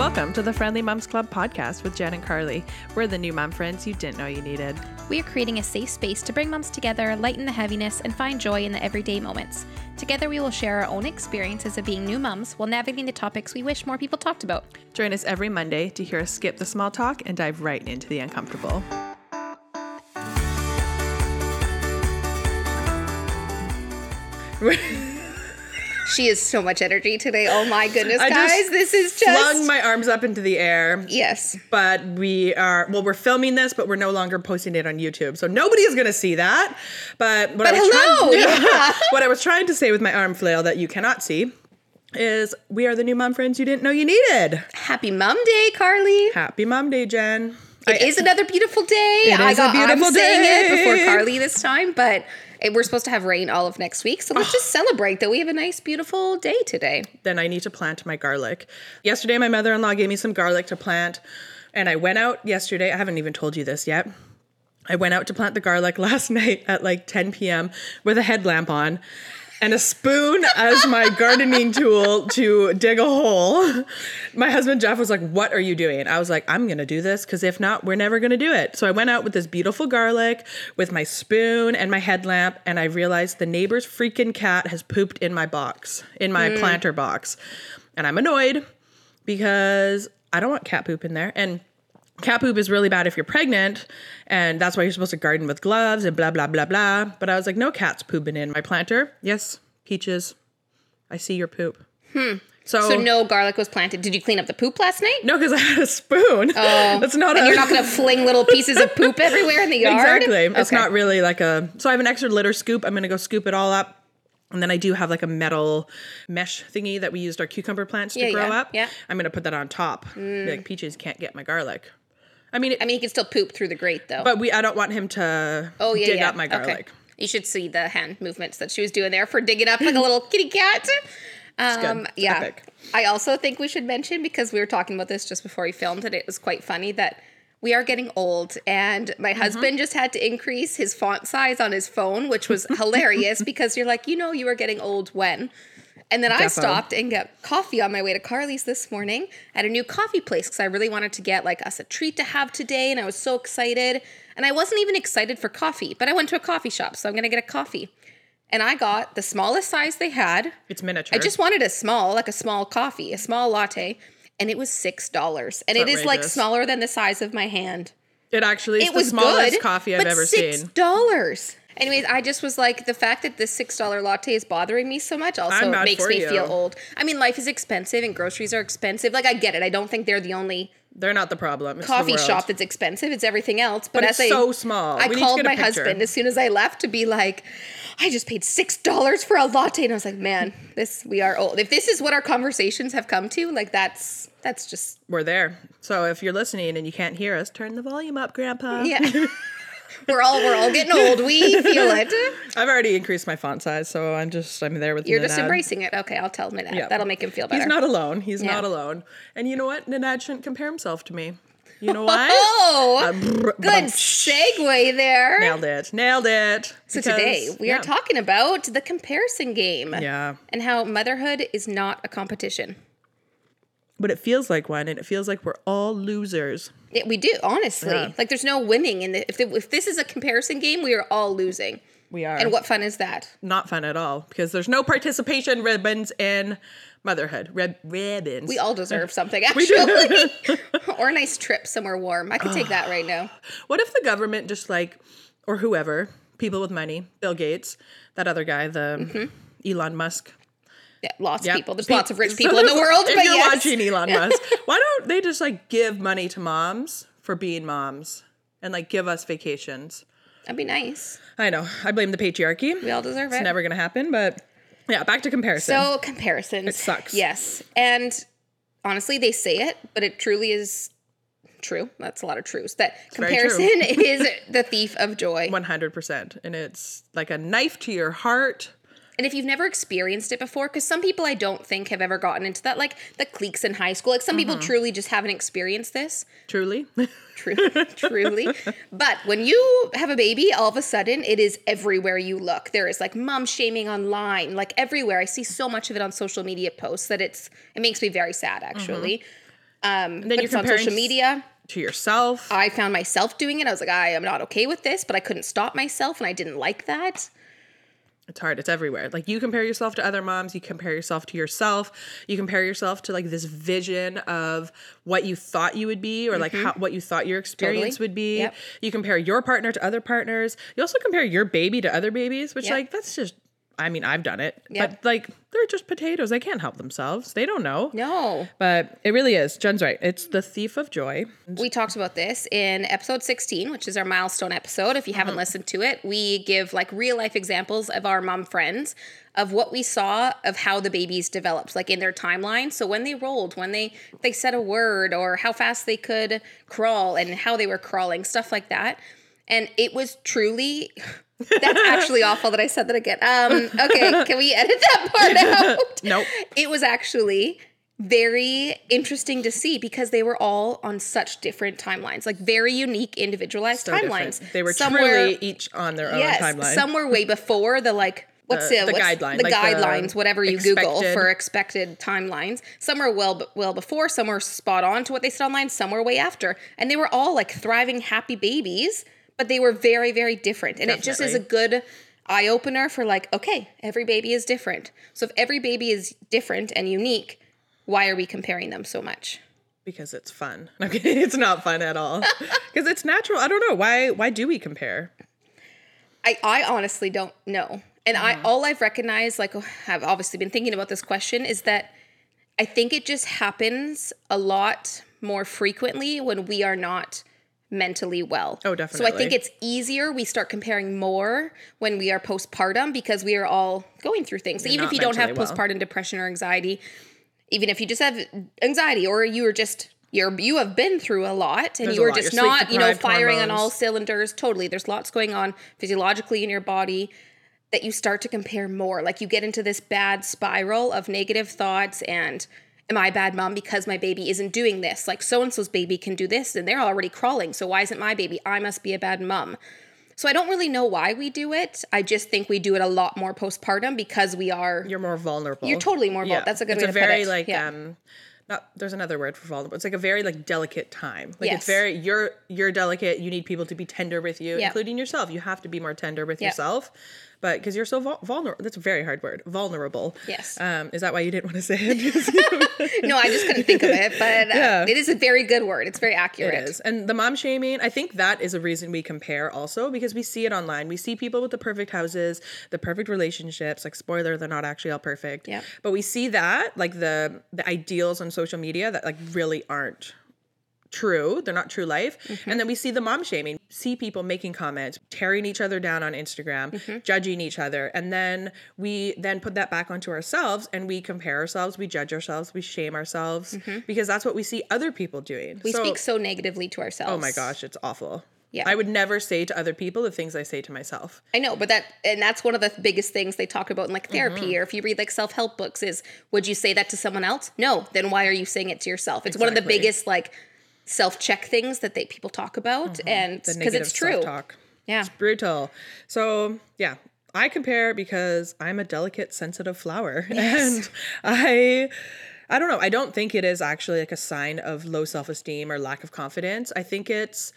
Welcome to the Friendly Moms Club podcast with Jen and Karlee. We're the new mom friends you didn't know you needed. We are creating a safe space to bring moms together, lighten the heaviness, and find joy in the everyday moments. Together, we will share our own experiences of being new moms while navigating the topics we wish more people talked about. Join us every Monday to hear us skip the small talk and dive right into the uncomfortable. She is so much energy today. Oh my goodness, I guys. This is just Flung my arms up into the air. yes. But we are well. We're filming this, but we're no longer posting it on YouTube, so nobody is going to see that. But what But I was hello, trying, yeah. what I was trying to say with my arm flail that you cannot see is we are the new mom friends you didn't know you needed. Happy Mom Day, Karlee. Happy Mom Day, Jen. It is another beautiful day. It I is a got, beautiful I'm saying it day. before Karlee this time, but we're supposed to have rain all of next week. So let's just celebrate that we have a nice, beautiful day today. then I need to plant my garlic. Yesterday, my mother in law gave me some garlic to plant, and I went out yesterday. I haven't even told you this yet. I went out to plant the garlic last night at like 10 p.m. with a headlamp on and a spoon as my gardening tool to dig a hole. My husband Jeff was like, What are you doing? I was like, I'm gonna do this because if not, we're never gonna do it. So I went out with this beautiful garlic with my spoon and my headlamp, and I realized the neighbor's freaking cat has pooped in my box, in my hmm. planter box. And I'm annoyed because I don't want cat poop in there. And cat poop is really bad if you're pregnant, and that's why you're supposed to garden with gloves and blah blah blah blah. But I was like, no cats pooping in my planter. Yes, peaches, I see your poop. Hmm. So, So no garlic was planted. Did you clean up the poop last night? no, because I had a spoon. Oh, that's not And a. you're not going to fling little pieces of poop everywhere in the yard? exactly. It's not really like a. So I have an extra litter scoop. I'm gonna go scoop it all up. And then I do have like a metal mesh thingy that we used our cucumber plants to Yeah, grow yeah, up. yeah. Mm. I'm gonna put that on top. Be like peaches can't get my garlic. I mean, it, I mean, he can still poop through the grate, though. but we I don't want him to oh, yeah, dig yeah. up my garlic. You should see the hand movements that she was doing there for digging up like a little kitty cat. Um, It's yeah. epic. I also think we should mention because we were talking about this just before we filmed it. It was quite funny that we are getting old, and my Mm-hmm. husband just had to increase his font size on his phone, which was hilarious because you're like, you know, you are getting old when. And then I stopped and got coffee on my way to Karlee's this morning at a new coffee place because I really wanted to get like us a treat to have today, and I was so excited. And I wasn't even excited for coffee, but I went to a coffee shop, so I'm gonna get a coffee. And I got the smallest size they had. It's miniature. I just wanted a small, like a small coffee, a small latte, and it was six dollars. And it is like outrageous. smaller than the size of my hand. it actually is It the was smallest good, coffee I've ever six seen. dollars. Anyways, I just was like, the fact that this six dollar latte is bothering me so much also makes me you. feel old. I mean, life is expensive and groceries are expensive. Like I get it. I don't think they're the only They're not the problem. It's coffee world. shop that's expensive. It's everything else. But, But as it's I, so small. I We need to called get a my husband as soon as I left to be like, I just paid six dollars for a latte, and I was like, man, this we are old. If this is what our conversations have come to, like that's that's just We're there. So if you're listening and you can't hear us, turn the volume up, Grandpa. yeah. we're all we're all getting old. We feel it. I've already increased my font size, so I'm just I'm there with You're just embracing it. Okay, I'll tell dad. Yeah. That'll make him feel better. He's not alone. He's Yeah. not alone. And you know what? Nanad shouldn't compare himself to me. You know why? Oh, Uh, brr- good segue there. Nailed it. Nailed it. So Because- today we yeah. are talking about the comparison game. Yeah. And how motherhood is not a competition. But it feels like one, and it feels like we're all losers. Yeah, we do, honestly. Yeah. Like there's no winning in the if the, if this is a comparison game, we are all losing. We are. And what fun is that? Not fun at all because there's no participation ribbons in motherhood. Rib- ribbons. We all deserve something actually. or a nice trip somewhere warm. I could take that right now. What if the government just like, or whoever, people with money, Bill Gates, that other guy, the mm-hmm. Elon Musk. Yeah, lots Yep. of people. There's lots of rich so people in the world, If but you're yes. watching Elon Musk, why don't they just like give money to moms for being moms and like give us vacations? That'd be nice. I know. I blame the patriarchy. We all deserve It's it. It's never gonna happen, but yeah, back to comparison. So comparison. It sucks. Yes. And honestly, they say it, but it truly is true. That's a lot of truths. That true. comparison is the thief of joy. 100%. And it's like a knife to your heart. And if you've never experienced it before, because some people I don't think have ever gotten into that, like the cliques in high school, like some people truly just haven't experienced this. Truly. Truly, truly. But when you have a baby, all of a sudden it is everywhere you look. There is like mom shaming online, like everywhere. I see so much of it on social media posts that it's it makes me very sad actually. Um, then but you're on social media. To yourself. I found myself doing it. I was like, I am not okay with this, but I couldn't stop myself, and I didn't like that. It's hard. It's everywhere. Like you compare yourself to other moms, you compare yourself to yourself, you compare yourself to like this vision of what you thought you would be or like mm-hmm. how, what you thought your experience Totally. would be. Yep. You compare your partner to other partners. You also compare your baby to other babies, which Yep. like that's just I mean, I've done it. Yep. But like they're just potatoes. They can't help themselves. They don't know. No. But it really is. Jen's right. It's the thief of joy. We talked about this in episode 16, which is our milestone episode. If you haven't uh-huh. listened to it, we give like real life examples of our mom friends of what we saw of how the babies developed, like in their timeline. So when they rolled, when they they said a word, or how fast they could crawl and how they were crawling, stuff like that. And it was truly that's actually awful that I said that again. Um, okay, can we edit that part out? Nope. It was actually very interesting to see because they were all on such different timelines, like very unique, individualized So timelines. different. They were Somewhere- truly each on their own yes, timeline. some were way before the like. What's The- the, the what's guideline, The like the guidelines, whatever you Google for expected timelines. Some were well well before. Some were spot on to what they said online. Some were way after, and they were all like thriving, happy babies. But they were very, very different, and it just is a good eye opener for like, okay, every baby is different. So if every baby is different and unique, why are we comparing them so much? because it's fun. I'm. It's not fun at all. Because it's natural. I don't know. Why why do we compare? I, I honestly don't know. And I all I've recognized, like oh, I've obviously been thinking about this question, is that I think it just happens a lot more frequently when we are not mentally well. Oh, definitely. So I think it's easier. We start comparing more when we are postpartum because we are all going through things. So even if you don't have well. postpartum depression or anxiety, even if you just have anxiety or you are just you're you have been through a lot and There's you are just You're not you know firing on all cylinders totally there's lots going on physiologically in your body that you start to compare more like you get into this bad spiral of negative thoughts and am i a bad mom because my baby isn't doing this like so and so's baby can do this and they're already crawling so why isn't my baby i must be a bad mom so i don't really know why we do it i just think we do it a lot more postpartum because we are You're more vulnerable. You're totally more vul- that's a good it's way a to put very it. like Yeah. um not there's another word for vulnerable. It's like a very like delicate time. Like Yes. it's very you're you're delicate. You need people to be tender with you, Yeah. including yourself. You have to be more tender with Yeah. yourself. But because you're so vul- vulnerable, that's a very hard word. Vulnerable. Yes. Um, is that why you didn't want to say it? no i just couldn't think of it but uh, Yeah. it is a very good word it's very accurate It is. And the mom shaming, I think that is a reason we compare also because we see it online. We see people with the perfect houses, the perfect relationships. Like spoiler, they're not actually all perfect. Yep. But we see that, like the the ideals on social media that like really aren't true. They're not true life. Mm-hmm. And then we see the mom shaming. See people making comments, tearing each other down on Instagram, Mm-hmm. judging each other. And then we then put that back onto ourselves and we compare ourselves, we judge ourselves, we shame ourselves because that's what we see other people doing. Mm-hmm. we speak so negatively to ourselves Oh my gosh, it's awful. Yeah. I would never say to other people the things I say to myself. I know, but that and that's one of the biggest things they talk about in like therapy Mm-hmm. or if you read like self-help books is would you say that to someone else? No. Then why are you saying it to yourself? It's one of the biggest like self-check things that they people talk about and Mm-hmm. The because it's true. self-talk. Yeah. It's brutal. So yeah, I compare because I'm a delicate, sensitive flower. And I I don't know. I don't think it is actually like a sign of low self-esteem or lack of confidence. I think it's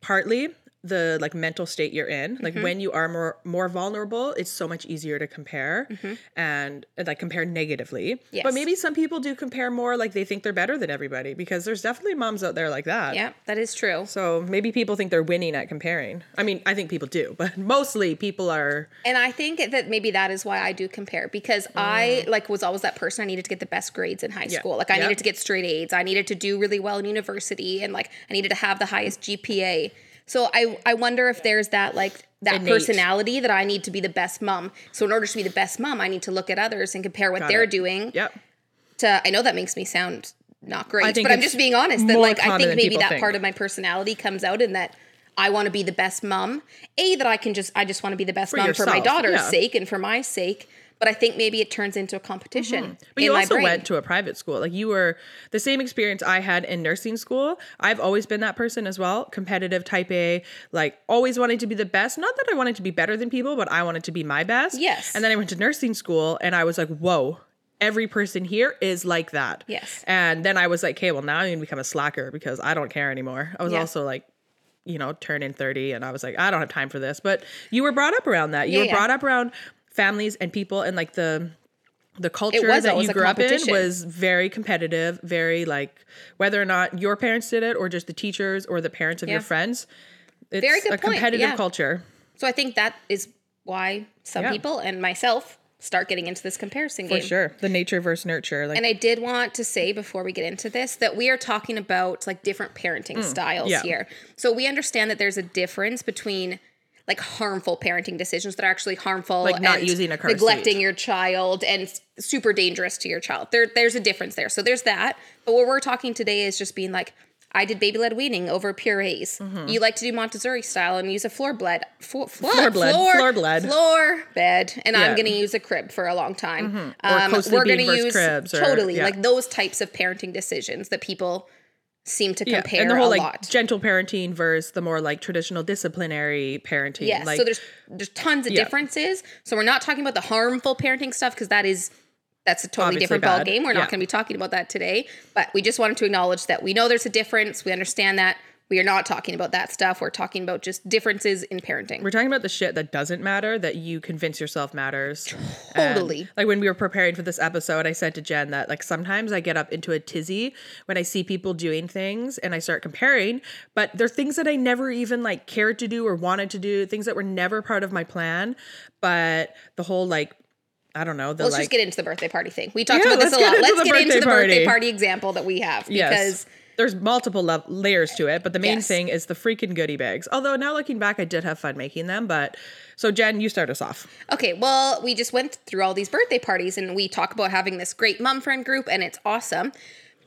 partly the like mental state you're in like Mm-hmm. when you are more more vulnerable it's so much easier to compare and, and like compare negatively Mm-hmm. Yes. but maybe some people do compare more like they think they're better than everybody because there's definitely moms out there like that Yeah, that is true. so maybe people think they're winning at comparing. I mean, I think people do, but mostly people are. And I think that maybe that is why I do compare because I like was always that person I needed to get the best grades in high Mm. Yeah. school. Like I needed to get straight A's. I needed to do really well in university and like I needed to have the highest GPA. So I I wonder if there's that like that Innate. personality that I need to be the best mom. So in order to be the best mom, I need to look at others and compare what Got they're it. doing Yep. to I know that makes me sound not great, but I'm just being honest that like I think maybe that think. part of my personality comes out in that I want to be the best mom. A that I can just I just want to be the best mom for my daughter's yeah. sake and for my sake. But I think maybe it turns into a competition. Mm-hmm. But in you also brain. went to a private school. Like you were the same experience I had in nursing school. I've always been that person as well. Competitive type A, like always wanting to be the best. Not that I wanted to be better than people, but I wanted to be my best. Yes. And then I went to nursing school and I was like, whoa, every person here is like that. Yes. And then I was like, okay, well now I'm gonna become a slacker because I don't care anymore. I was Yeah. also like, you know, turning 30 and I was like, I don't have time for this. But you were brought up around that. You Yeah, were yeah. brought up around families and people and like the the culture was that you grew up in was very competitive, very like whether or not your parents did it or just the teachers or the parents of your friends. It's Very good a point, competitive yeah. culture. So I think that is why some Yeah. people and myself start getting into this comparison For game. For sure. The nature versus nurture. Like And I did want to say before we get into this that we are talking about like different parenting styles Mm, yeah. here. So we understand that there's a difference between like harmful parenting decisions that are actually harmful Like not using a car neglecting seat. your child and super dangerous to your child. There there's a difference there. So there's that. But what we're talking today is just being like I did baby led weaning over purees. Mm-hmm. You like to do Montessori style and use a floor bled, floor, Floor bled, floor, floor bled. floor bed, and I'm Mm-hmm. going to use a crib for a long time. Or Um, we're going to use cribs or- totally yeah. like those types of parenting decisions that people seem to yeah. compare and the whole a like lot. gentle parenting versus the more like traditional disciplinary parenting. Yes, Like so there's there's tons of Yeah. differences. So we're not talking about the harmful parenting stuff because that is that's a totally Obviously different ball game. We're Yeah. not going to be talking about that today, but we just wanted to acknowledge that we know there's a difference. We understand that. We are not talking about that stuff. We're talking about just differences in parenting. we're talking about the shit that doesn't matter that you convince yourself matters. And, Totally. like when we were preparing for this episode, I said to Jen that like sometimes I get up into a tizzy when I see people doing things and I start comparing, but they're things that I never even like cared to do or wanted to do, things that were never part of my plan. But the whole like I don't know, the Let's like just get into the birthday party thing. We talked Yeah, about this a let's get lot. into Let's the get into birthday the birthday party. party example that we have Yes. There's multiple lev- layers to it, but the main Yes. thing is the freaking goodie bags. Although now looking back, I did have fun making them. But so Jen, you start us off. Okay, well, we just went through all these birthday parties and we talk about having this great mom friend group and it's awesome.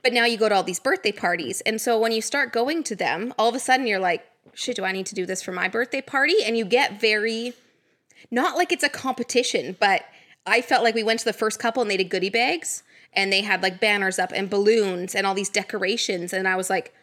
But now you go to all these birthday parties. And so when you start going to them, all of a sudden you're like, shit, do I need to do this for my birthday party? And you get very, not like it's a competition, but I felt like we went to the first couple and they did goodie bags and they had like banners up and balloons and all these decorations. And I was like,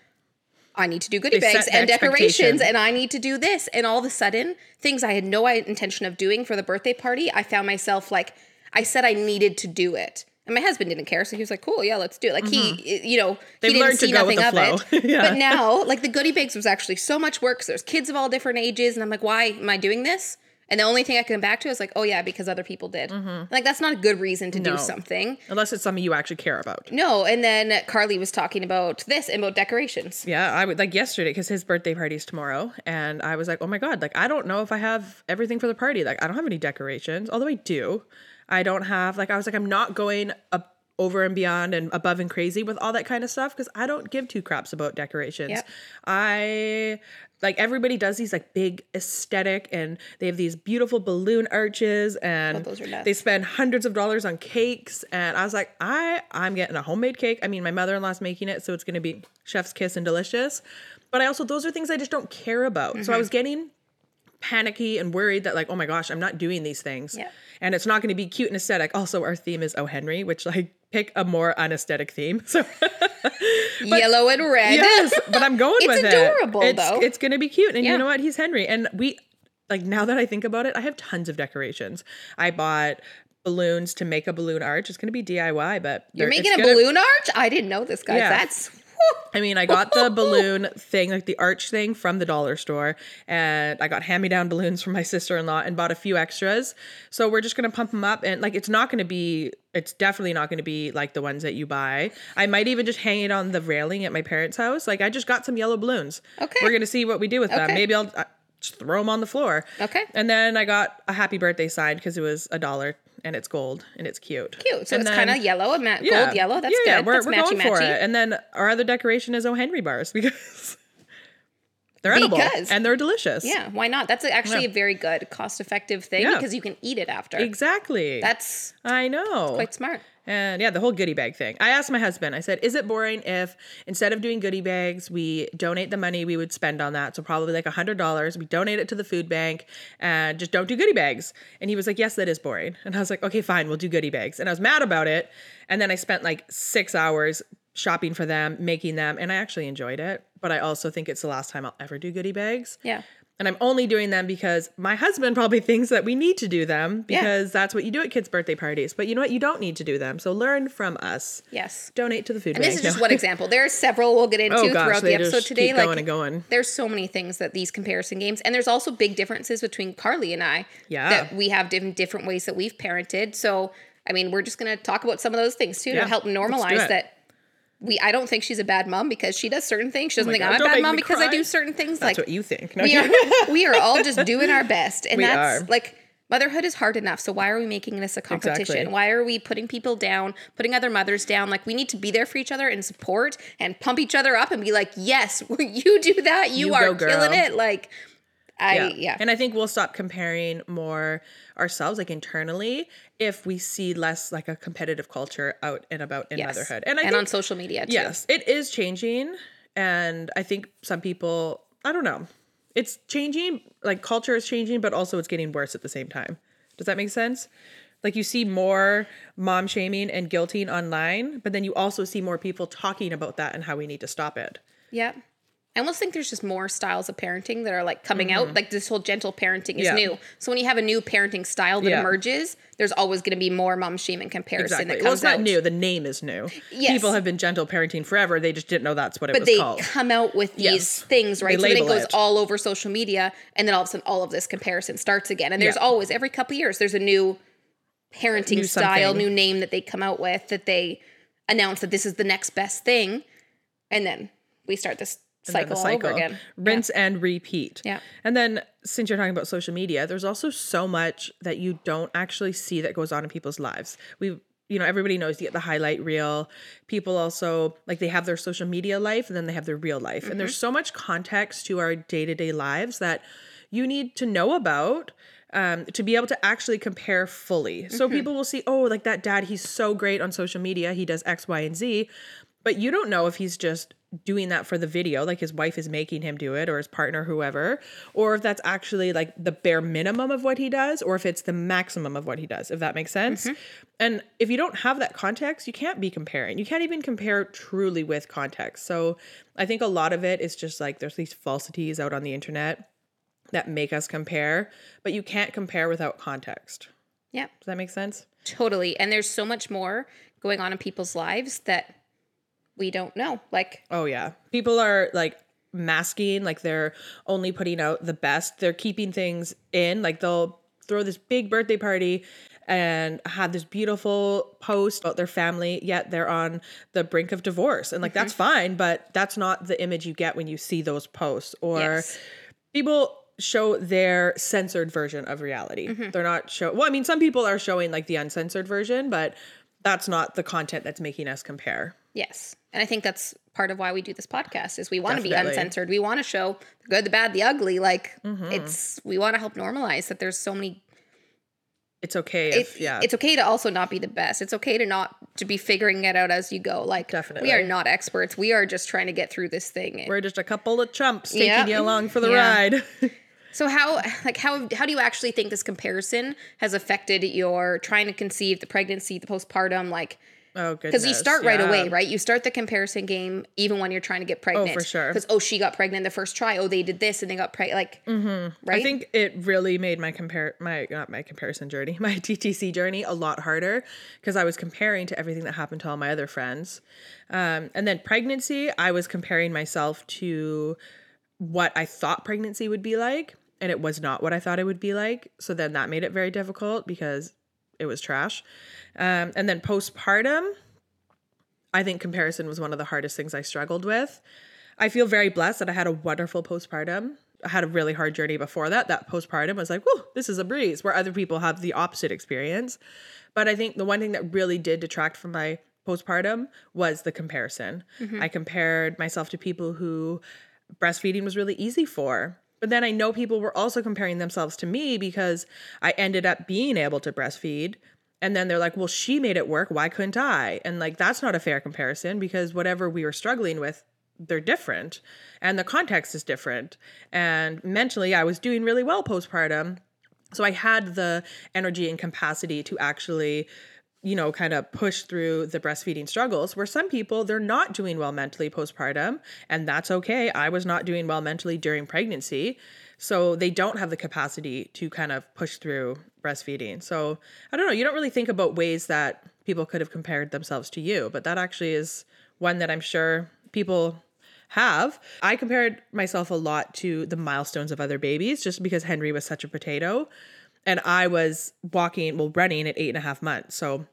I need to do goodie They bags and decorations and I need to do this. And all of a sudden, things I had no intention of doing for the birthday party, I found myself like, I said I needed to do it. And my husband didn't care. So he was like, cool, yeah, let's do it. Like he, you know, Mm-hmm. They've he didn't see nothing of flow. it. Yeah. But now, like the goodie bags was actually so much work. So there's kids of all different ages. And I'm like, why am I doing this? And the only thing I can come back to is like, oh yeah, because other people did. Like that's not a good reason to Mm-hmm. No. do something. Unless it's something you actually care about. No. And then Karlee was talking about this and about decorations. Yeah, I would like yesterday because his birthday party is tomorrow, and I was like, oh my god, like I don't know if I have everything for the party. Like I don't have any decorations, although I do. I don't have like I was like I'm not going up over and beyond and above and crazy with all that kind of stuff because I don't give two craps about decorations. Yep. I like everybody does these like big aesthetic and they have these beautiful balloon arches and Oh, they spend hundreds of dollars on cakes and I was like I I'm getting a homemade cake. I mean my mother-in-law's making it so it's going to be chef's kiss and delicious. But I also those are things I just don't care about. So I Mm-hmm. was getting panicky and worried that like oh my gosh I'm not doing these things Yeah. and it's not going to be cute and aesthetic. Also our theme is O Henry, which like pick a more unaesthetic theme. So Yellow and red. yes, but I'm going with adorable, it. It's, though. It's gonna be cute, and Yeah. you know what? He's Henry, and we like now that I think about it, I have tons of decorations. I bought balloons to make a balloon arch. It's gonna be DIY, but You're making a gonna- balloon arch? I didn't know this, guys. Yeah. That's I mean, I got the balloon thing, like the arch thing from the dollar store, and I got hand me down balloons from my sister in law and bought a few extras. So we're just gonna pump them up, and like it's not gonna be, it's definitely not gonna be like the ones that you buy. I might even just hang it on the railing at my parents' house. Like I just got some yellow balloons. Okay. We're gonna see what we do with them. Maybe I'll. Uh, just throw them on the floor. Okay. And then I got a happy birthday sign because it was a dollar and it's gold and it's cute. cute. So And it's kind of yellow, a matte yeah. gold yellow. That's yeah, good. We're, That's we're matchy going for it. And then our other decoration is O Henry bars because they're edible Because- and they're delicious. Yeah, why not? That's actually Yeah. a very good, cost-effective thing Yeah. because you can eat it after. Exactly. That's I know. quite smart. And yeah, the whole goodie bag thing. I asked my husband, I said, is it boring if instead of doing goodie bags, we donate the money we would spend on that? So probably like a $100. We donate it to the food bank and just don't do goodie bags. And he was like, yes, that is boring. And I was like, okay, fine, we'll do goodie bags. And I was mad about it. And then I spent like six hours shopping for them, making them, and I actually enjoyed it. But I also think it's the last time I'll ever do goodie bags. Yeah. And I'm only doing them because my husband probably thinks that we need to do them Yeah. because that's what you do at kids' birthday parties. But you know what? You don't need to do them. So learn from us. Yes. Donate to the food And bank. this is just No. one example. There are several we'll get into Oh, gosh, throughout the episode today. keep like going and going. there's so many things that these comparison games, and there's also big differences between Karlee and I. Yeah. that we have different different ways that we've parented. So I mean, we're just gonna talk about some of those things too Yeah, to help normalize that. We I don't think she's a bad mom because she does certain things. She oh doesn't my think God, I'm a bad mom because I do certain things. That's like what you think. No, we are we are all just doing our best, and We that's are. like motherhood is hard enough. So why are we making this a competition? Exactly. Why are we putting people down, putting other mothers down? Like we need to be there for each other and support and pump each other up and be like, yes, you do that. You, You are killing it. Like I yeah. And I think we'll stop comparing more ourselves, like internally, if we see less like a competitive culture out and about in Yes. motherhood. And I and think, on social media too. yes, it is changing. And I think some people, I don't know, it's changing. Like culture is changing, but also it's getting worse at the same time. Does that make sense? Like you see more mom shaming and guilting online, but then you also see more people talking about that and how we need to stop it. Yeah. I almost think there's just more styles of parenting that are like coming out. Like this whole gentle parenting is Mm-hmm. Yeah. new. So when you have a new parenting style that Yeah. emerges, there's always going to be more mom shaming comparison Exactly. that Well, it's not out. new. The name is new. Yes. People have been gentle parenting forever. They just didn't know that's what it But was called. But they come out with these Yes. things, right? They so then it goes it. all over social media, and then all of a sudden, all of this comparison starts again. And there's Yeah. always every couple years, there's a new parenting New style, something. new name that they come out with that they announce that this is the next best thing, and then we start this Then cycle, all over again. Rinse and repeat. Yeah. And then since you're talking about social media, there's also so much that you don't actually see that goes on in people's lives. We you know, everybody knows you get the highlight reel. People also like they have their social media life and then they have their real life. And there's Mm-hmm. so much context to our day-to-day lives that you need to know about um, to be able to actually compare fully. So Mm-hmm. people will see, oh, like that dad, he's so great on social media. He does X, Y, and Z. But you don't know if he's just doing that for the video, like his wife is making him do it, or his partner, whoever, or if that's actually like the bare minimum of what he does, or if it's the maximum of what he does, if that makes sense. Mm-hmm. And if you don't have that context, you can't be comparing. You can't even compare truly with context. So I think a lot of it is just like there's these falsities out on the internet that make us compare, but you can't compare without context. Yeah, Does that make sense? totally. And there's so much more going on in people's lives that we don't know. Like, Oh yeah. People are like masking, like they're only putting out the best. They're keeping things in, like they'll throw this big birthday party and have this beautiful post about their family, yet they're on the brink of divorce. And like that's fine, but that's not the image you get when you see those posts or Yes. people show their censored version of reality. Mm-hmm. They're not show well, I mean some people are showing like the uncensored version, but that's not the content that's making us compare. Yes. And I think that's part of why we do this podcast is we want to be uncensored. We want to show the good, the bad, the ugly. Like Mm-hmm. it's we want to help normalize that there's so many It's okay it, yeah. it's okay to also not be the best. It's okay to not to be figuring it out as you go. Like Definitely. we are not experts. We are just trying to get through this thing. We're just a couple of chumps taking Yeah. you along for the Yeah. ride. So how like how how do you actually think this comparison has affected your trying to conceive the pregnancy, the postpartum, like oh because you start right yeah. away, right? You start the comparison game even when you're trying to get pregnant. Oh, for sure. Because oh, she got pregnant the first try. Oh, they did this and they got pregnant. Like, mm-hmm. right? I think it really made my compare my not my comparison journey, my TTC journey a lot harder because I was comparing to everything that happened to all my other friends. Um, and then pregnancy, I was comparing myself to what I thought pregnancy would be like, and it was not what I thought it would be like. So then that made it very difficult because it was trash. Um, and then postpartum, I think comparison was one of the hardest things I struggled with. I feel very blessed that I had a wonderful postpartum. I had a really hard journey before that. That postpartum was like, whoa, this is a breeze, where other people have the opposite experience. But I think the one thing that really did detract from my postpartum was the comparison. I compared myself to people who breastfeeding was really easy for. But then I know people were also comparing themselves to me because I ended up being able to breastfeed. And then they're like, well, she made it work. Why couldn't I? And like, that's not a fair comparison because whatever we were struggling with, they're different and the context is different. And mentally, I was doing really well postpartum. So I had the energy and capacity to actually, you know, kind of push through the breastfeeding struggles where some people, they're not doing well mentally postpartum. And that's okay. I was not doing well mentally during pregnancy. So they don't have the capacity to kind of push through breastfeeding. So I don't know. You don't really think about ways that people could have compared themselves to you, but that actually is one that I'm sure people have. I compared myself a lot to the milestones of other babies just because Henry was such a potato. And I was walking, well, running at eight and a half months. So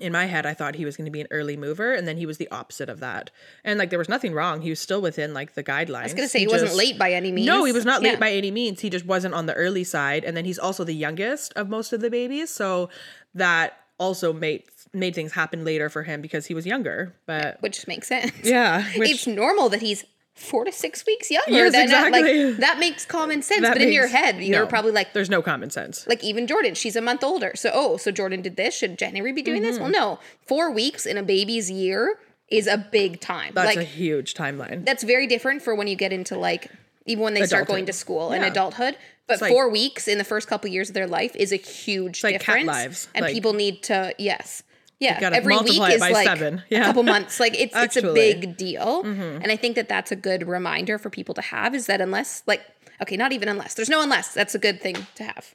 in my head, I thought he was going to be an early mover, and then he was the opposite of that. And like, there was nothing wrong. He was still within like the guidelines. I was going to say he, wasn't just- late by any means. No, he was not late Yeah. by any means. He just wasn't on the early side, and then he's also the youngest of most of the babies, so that also made made things happen later for him because he was younger. But which makes sense. yeah, which it's normal that he's four to six weeks younger. Yes, than that. exactly. Like that makes common sense. that but in your head, you're no, probably like, there's no common sense. like even Jordan, she's a month older. So oh, so Jordan did this. Should January be doing this? Well, Mm-hmm. no. Four weeks in a baby's year is a big time. That's like a huge timeline. that's very different for when you get into like even when they start going to school and Yeah. adulthood. But like- four weeks in the first couple years of their life is a huge like cat difference. lives, and like- people need to yes. Yeah, every week is by like seven. a couple months. Like it's it's a. Mm-hmm. big deal, and I think that that's a good reminder for people to have. Is that unless like okay, not even unless there's no unless that's a good thing to have.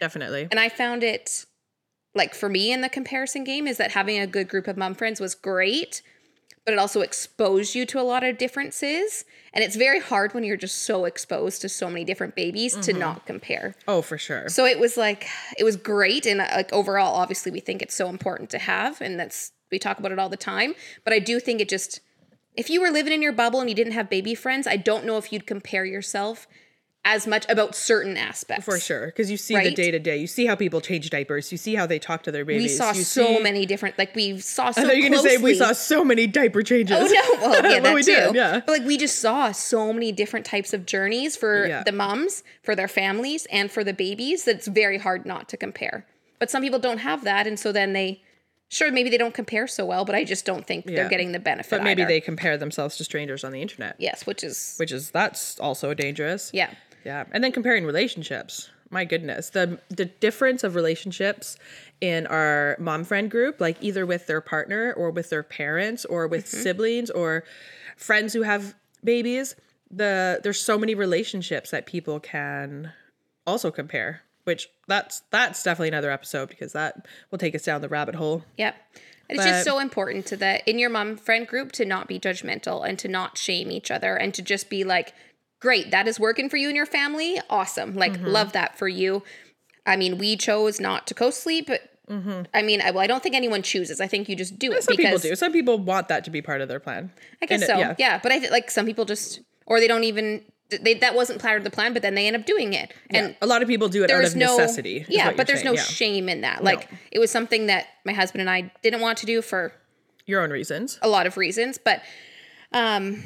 Definitely. And I found it like for me in the comparison game is that having a good group of mom friends was great, but it also exposed you to a lot of differences. And it's very hard when you're just so exposed to so many different babies to mm-hmm. not compare. oh, for sure. So it was like it was great and like overall obviously we think it's so important to have and that's we talk about it all the time, but I do think it just if you were living in your bubble and you didn't have baby friends, I don't know if you'd compare yourself as much about certain aspects. For sure, because you see the day to day. You see how people change diapers. You see how they talk to their babies. We saw you so see- many different like we saw so I thought you were gonna say we saw so many diaper changes. Oh no! Well, yeah, that we too. did, yeah. But like we just saw so many different types of journeys for Yeah. the moms, for their families, and for the babies. That it's very hard not to compare. But some people don't have that, and so then they, sure, maybe they don't compare so well. But I just don't think Yeah. they're getting the benefit. But maybe either. they compare themselves to strangers on the internet, yes, which is which is that's also dangerous. yeah, Yeah, and then comparing relationships. My goodness, the the difference of relationships in our mom friend group, like either with their partner or with their parents or with Mm-hmm. siblings or friends who have babies. The there's so many relationships that people can also compare, which that's that's definitely another episode because that will take us down the rabbit hole. Yep. And it's just so important to that in your mom friend group to not be judgmental and to not shame each other and to just be like, great, that is working for you and your family. Awesome. Like, Mm-hmm. love that for you. I mean, we chose not to co sleep, but I mean, I, well, I don't think anyone chooses. I think you just do it Mm-hmm. Some people do. Some people want that to be part of their plan. I guess And it- so. yeah. Yeah. But I think like some people just, or they don't even, they, that wasn't part of the plan, but then they end up doing it. And a lot of people do it out of no necessity. Yeah, but there's no yeah. shame in that. Like, it was something that my husband and I didn't want to do for your own reasons. a lot of reasons, but um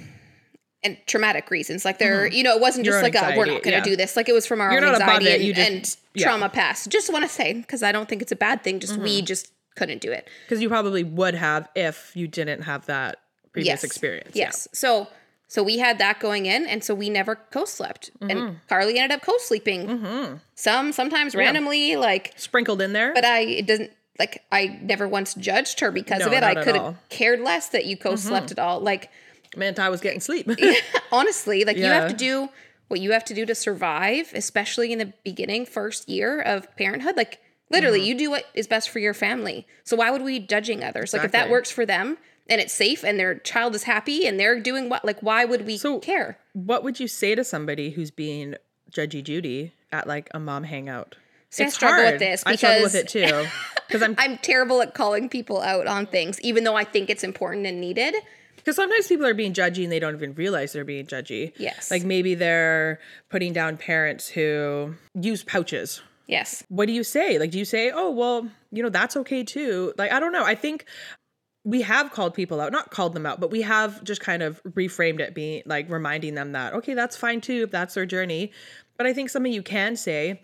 and traumatic reasons. Like there, you know, it wasn't Mm-hmm. Your just like a, we're not going to yeah. do this. Like it was from our You're own anxiety and, just- and yeah. trauma past. Just want to say because I don't think it's a bad thing. Just we Mm-hmm. just couldn't do it. Because you probably would have if you didn't have that previous yes, experience. yeah. Yes. So so we had that going in, and so we never co-slept. Mm-hmm. And Karlee ended up co-sleeping. Some sometimes randomly, like Sprinkled in there. but I it doesn't like I never once judged her because No, of it. I could have cared less that you co-slept at all. Like meant I was getting sleep. honestly, like you have to do what you have to do to survive, especially in the beginning first year of parenthood. Like literally, Mm-hmm. you do what is best for your family. So why would we be judging others? Like if that works for them and it's safe and their child is happy and they're doing what like why would we So- care? what would you say to somebody who's being judgy Judy at like a mom hangout? See, I struggle with this I struggle with it too. Because I'm I'm terrible at calling people out on things, even though I think it's important and needed. Because sometimes people are being judgy and they don't even realize they're being judgy. Yes. Like maybe they're putting down parents who use pouches. Yes. what do you say? Like, do you say, oh, well, you know, that's okay too? Like, I don't know. I think we have called people out, not called them out, but we have just kind of reframed it, being like reminding them that, okay, that's fine too, if that's their journey. But I think something you can say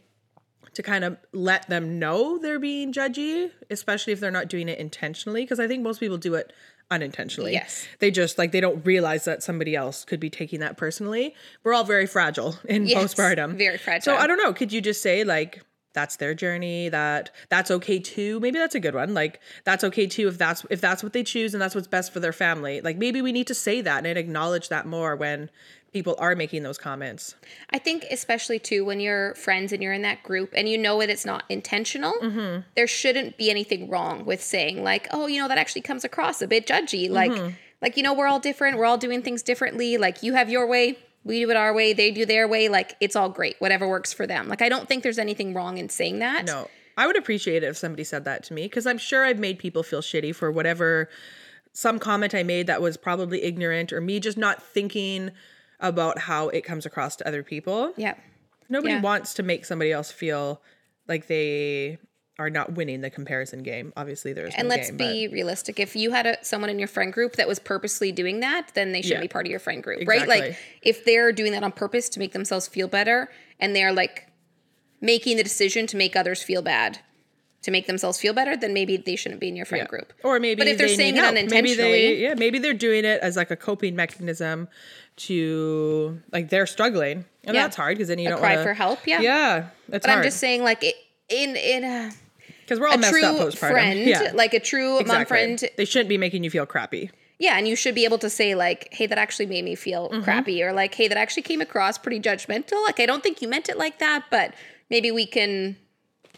to kind of let them know they're being judgy, especially if they're not doing it intentionally, because I think most people do it unintentionally. Yes. They just like they don't realize that somebody else could be taking that personally. We're all very fragile in Yes, postpartum. very fragile. So. I don't know. Could you just say like that's their journey that that's okay too maybe that's a good one like that's okay too if that's if that's what they choose and that's what's best for their family like maybe we need to say that and acknowledge that more when people are making those comments. I think especially too when you're friends and you're in that group and you know that it's not intentional, Mm-hmm. there shouldn't be anything wrong with saying like, "Oh, you know that actually comes across a bit judgy." Like Mm-hmm. like you know we're all different, we're all doing things differently. Like you have your way, we do it our way, they do their way. Like it's all great, whatever works for them. Like I don't think there's anything wrong in saying that. No, I would appreciate it if somebody said that to me because I'm sure I've made people feel shitty for whatever some comment I made that was probably ignorant or me just not thinking about how it comes across to other people. Yeah. Nobody Yeah. wants to make somebody else feel like they are not winning the comparison game. Obviously, there's And no let's game, be realistic. If you had a, someone in your friend group that was purposely doing that, then they shouldn't Yeah. be part of your friend group, right? Like if they're doing that on purpose to make themselves feel better and they're like making the decision to make others feel bad, to make themselves feel better, then maybe they shouldn't be in your friend but, group. or maybe But if they're they saying it help. maybe they, yeah, maybe they're doing it as like a coping mechanism to like they're struggling, and Yeah. that's hard because then you A don't cry wanna- for help, yeah. yeah, that's But hard I'm just saying, like it, in in a, because we're all a messed up true postpartum. friend, yeah, like a true mom friend, They shouldn't be making you feel crappy. Yeah, and you should be able to say like, "Hey, that actually made me feel Mm-hmm. crappy," or like, "Hey, that actually came across pretty judgmental." Like, I don't think you meant it like that, but maybe we can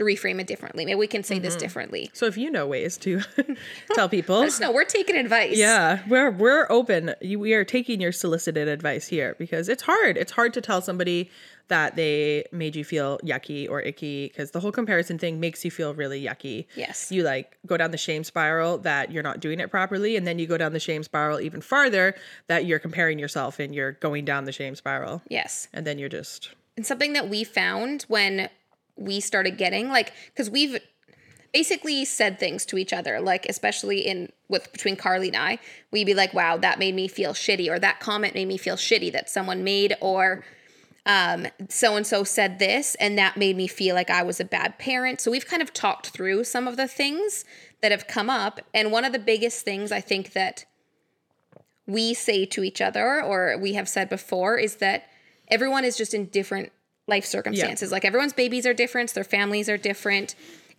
reframe it differently. Maybe we can say Mm-hmm. this differently. So if you know ways to tell people, No, we're taking advice. yeah, we're we're open. We are taking your solicited advice here because it's hard. It's hard to tell somebody that they made you feel yucky or icky because the whole comparison thing makes you feel really yucky. Yes. You like go down the shame spiral that you're not doing it properly, and then you go down the shame spiral even farther that you're comparing yourself and you're going down the shame spiral, Yes. and then you're just And something that we found when we started getting like, because we've basically said things to each other, like especially in with between Karlee and I, we'd be like, "Wow, that made me feel shitty," or "That comment made me feel shitty that someone made," or um, so and so said this, and that made me feel like I was a bad parent. So we've kind of talked through some of the things that have come up, and one of the biggest things I think that we say to each other, or we have said before, is that everyone is just in different life circumstances. Like everyone's babies are different, their families are different,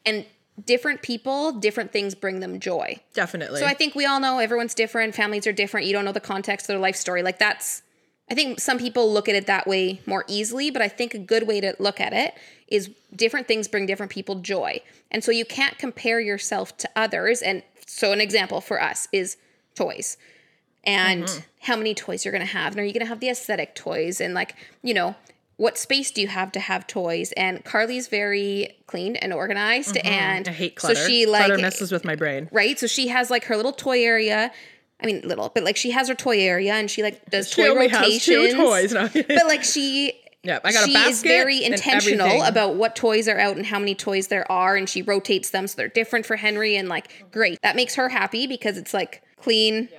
and different people, different things bring them joy. definitely. So I think we all know everyone's different, families are different. You don't know the context of their life story. Like that's I think some people look at it that way more easily, but I think a good way to look at it is different things bring different people joy. And so you can't compare yourself to others. And so an example for us is toys. And mm-hmm. how many toys you're going to have. And are you going to have the aesthetic toys and like, you know, what space do you have to have toys? And Karlee's very clean and organized mm-hmm. and I hate clutter. so she like clutter messes with my brain. right? So she has like her little toy area. I mean, little, but like she has her toy area and she like does She toy only rotations. has two toys. No. But like she, Yep, I got a she is basket very intentional about what toys are out and how many toys there are, and she rotates them so they're different for Henry. And like, great, that makes her happy because it's like clean,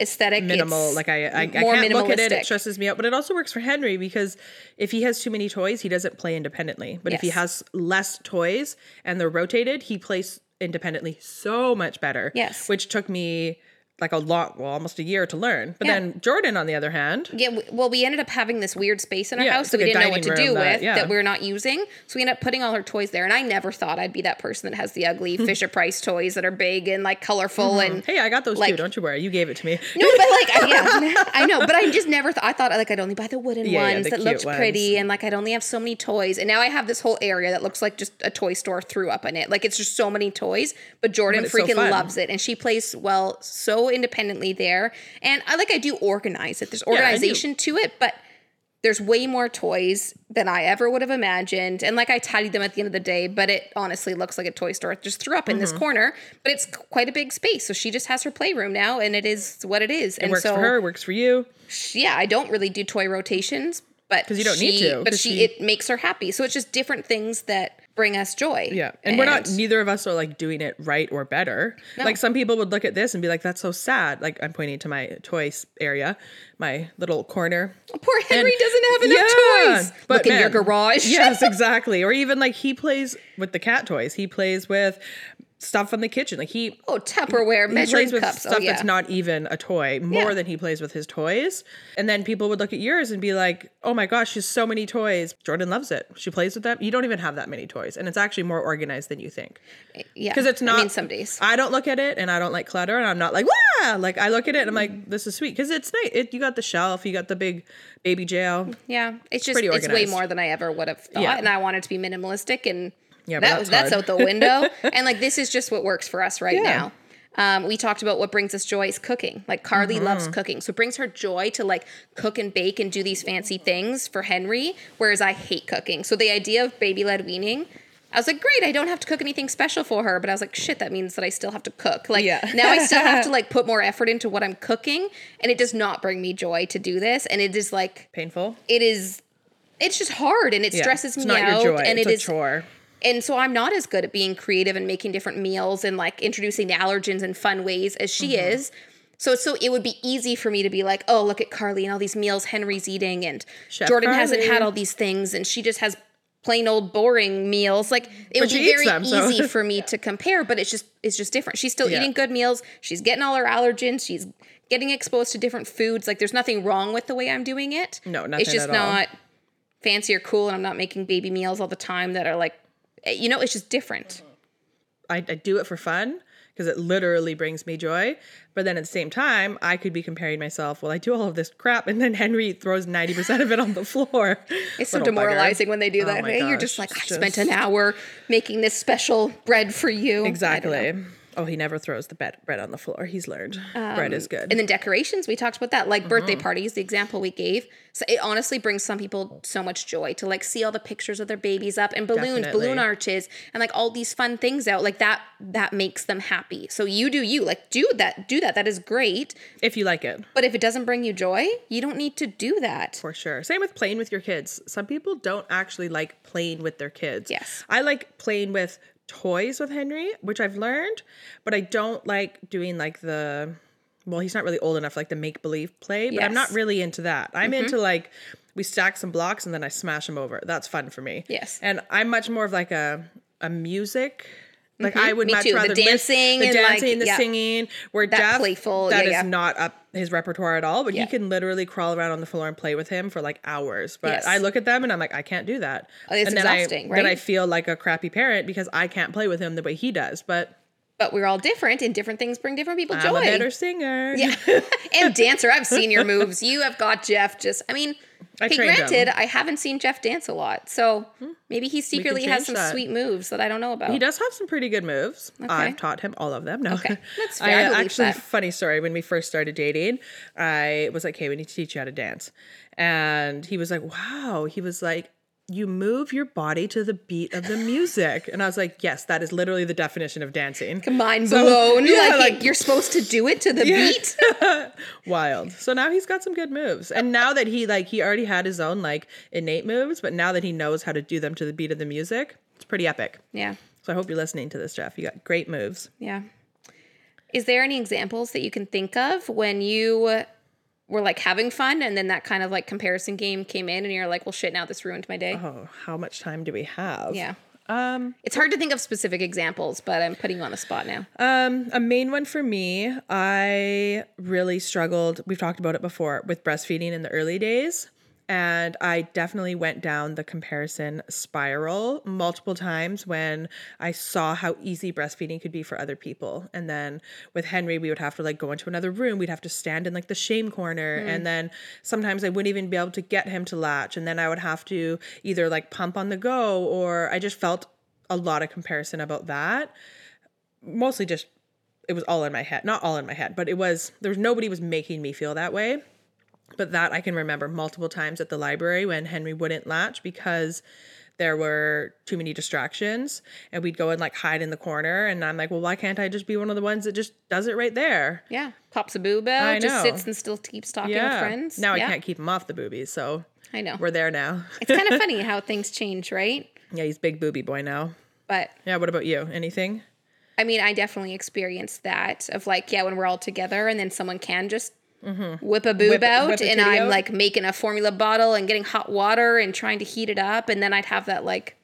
aesthetic, minimal. Like I, I, I can't look at it. It stresses me out. But it also works for Henry because if he has too many toys, he doesn't play independently. But if he has less toys and they're rotated, he plays independently so much better. Yes. Which took me like a lot, well, almost a year to learn. But Yeah. then Jordan, on the other hand, Yeah, well, we ended up having this weird space in our Yeah, house that we like a didn't know what to do that- with yeah. that we are not using. So we ended up putting all her toys there. And I never thought I'd be that person that has the ugly Fisher Price toys that are big and like colorful mm-hmm. and hey, I got those too. Don't you worry. You gave it to me. no, but like I, yeah, I know, but I just never thought. I thought like I'd only buy the wooden ones the that looked pretty, and like I'd only have so many toys. And now I have this whole area that looks like just a toy store threw up in it. Like it's just so many toys. But Jordan But it's so freaking loves it, and she plays well so independently there. And I like I do organize it. There's organization to it, but there's way more toys than I ever would have imagined. And like I tidied them at the end of the day, but it honestly looks like a toy store. It just threw up in Mm-hmm. this corner, but it's quite a big space. So she just has her playroom now and it is what it is. It and works so for her. Works for you. yeah, I don't really do toy rotations, but 'Cause you don't need to, But she, she- it makes her happy. So it's just different things that bring us joy. Yeah. And, we're not, neither of us are like doing it right or better. Like some people would look at this and be like, that's so sad. Like I'm pointing to my toys area, my little corner. Oh, poor Henry And- doesn't have enough toys. Look in your garage. yes, exactly. Or even like he plays with the cat toys. He plays with stuff from the kitchen. Like he Oh, Tupperware, he measuring plays with cups. Oh, stuff oh, yeah. that's not even a toy more Yeah. than he plays with his toys. And then people would look at yours and be like, "Oh my gosh, she's so many toys." Jordan loves it. She plays with them. You don't even have that many toys, and it's actually more organized than you think. yeah. Because it's not. I mean, some days. I don't look at it, and I don't like clutter, and I'm not like wow. Like I look at it, and I'm like, this is sweet because it's nice. It, you got the shelf, you got the big baby jail. Yeah, it's just pretty it's way more than I ever would have thought, Yeah. and I wanted to be minimalistic, and Yeah, that that's was that's out the window. and like this is just what works for us right Yeah. now. Um, we talked about what brings us joy is cooking. Like Karlee Mm-hmm. loves cooking, so it brings her joy to like cook and bake and do these fancy things for Henry, whereas I hate cooking. So the idea of baby led weaning. I was like, great, I don't have to cook anything special for her, but I was like, shit, that means that I still have to cook. Like Yeah. now I still have to like put more effort into what I'm cooking, and it does not bring me joy to do this. And it is like Painful. it is it's just hard and it Yeah. stresses it's me out and it's it a is chore. And so I'm not as good at being creative and making different meals and like introducing the allergens in fun ways as she Mm-hmm. is. So so it would be easy for me to be like, oh, look at Karlee and all these meals Henry's eating, and Chef Jordan hasn't had all these things, and she just has plain old boring meals. Like it would be very them, so- easy for me to compare, but it's just it's just different. She's still Yeah. eating good meals. She's getting all her allergens. She's getting exposed to different foods. Like there's nothing wrong with the way I'm doing it. No, nothing It's just not fancy or cool, and I'm not making baby meals all the time that are like, Eh, you know, it's just different. I, I do it for fun because it literally brings me joy. But then at the same time, I could be comparing myself. Well, I do all of this crap, and then Henry throws ninety percent of it on the floor. It's so Little bugger. demoralizing when they do Oh that. my Hey, You're just like, I it's spent an hour making this special bread for you. I don't know. Exactly. Oh, he never throws the bed, bread on the floor. He's learned. bread is good. And then decorations, we talked about that. Like birthday Mm-hmm. parties, the example we gave. So it honestly brings some people so much joy to like see all the pictures of their babies up and balloons, Definitely. balloon arches, and like all these fun things out. Like that, that makes them happy. So you do you. Like do that, do that. That is great. if you like it, But if it doesn't bring you joy, you don't need to do that. for sure. Same with playing with your kids. Some people don't actually like playing with their kids. Yes. I like playing with toys with Henry, which I've learned, but I don't like doing like the well, he's not really old enough like the make believe play, but I'm not really into that. I'm mm-hmm. into like we stack some blocks and then I smash them over. That's fun for me. Yes. And I'm much more of like a a music like mm-hmm. I would Me much too. The rather list- dancing the and, like, dancing, the yeah. singing. Where That Jeff, playful- that yeah, is yeah. not up his repertoire at all. But he can literally crawl around on the floor and play with him for like hours. But Yes. I look at them and I'm like, I can't do that. Oh, it's and then exhausting, I, Then I feel like a crappy parent because I can't play with him the way he does. But But we're all different, and different things bring different people I'm joy. a better singer. Yeah. and dancer. I've seen your moves. You have got Jeff just, I mean, I okay, trained granted, him. I haven't seen Jeff dance a lot. So hmm. maybe he secretly has some that. sweet moves that I don't know about. He does have some pretty good moves. I've taught him all of them. No, Okay. That's fair. I believe actually, that. funny story. When we first started dating, I was like, "Hey, we need to teach you how to dance," and he was like, "Wow." He was like, "You move your body to the beat of the music," and I was like, "Yes, that is literally the definition of dancing." Mind blown. yeah, like, like- you're supposed to do it to the beat. Wild. So now he's got some good moves, and now that he like he already had his own like innate moves, but now that he knows how to do them to the beat of the music, it's pretty epic. Yeah. So I hope you're listening to this, Jeff. You got great moves. Yeah. Is there any examples that you can think of when you were like having fun and then that kind of like comparison game came in and you're like, well, shit, now this ruined my day? Oh, how much time do we have? Yeah. Um, It's hard to think of specific examples, but I'm putting you on the spot now. um, a main one for me, I really struggled. We've talked about it before with breastfeeding in the early days. And I definitely went down the comparison spiral multiple times when I saw how easy breastfeeding could be for other people. And then with Henry, we would have to like go into another room. We'd have to stand in like the shame corner. Hmm. And then sometimes I wouldn't even be able to get him to latch. And then I would have to either like pump on the go or I just felt a lot of comparison about that. Mostly just it was all in my head. Not all in my head, but it was there was nobody was making me feel that way. But that I can remember multiple times at the library when Henry wouldn't latch because there were too many distractions and we'd go and like hide in the corner and I'm like, well, why can't I just be one of the ones that just does it right there? Yeah. Pops a boob out, just sits and still keeps talking with friends. Now yeah. I can't keep him off the boobies, so I know. we're there now. It's kind of funny how things change, right? yeah, he's big booby boy now. But Yeah, what about you? Anything? I mean, I definitely experienced that of like, yeah, when we're all together and then someone can just Mm-hmm. whip a boob Mm-hmm. Whip- out whip a and I'm out. like making a formula bottle and getting hot water and trying to heat it up. And then I'd have that like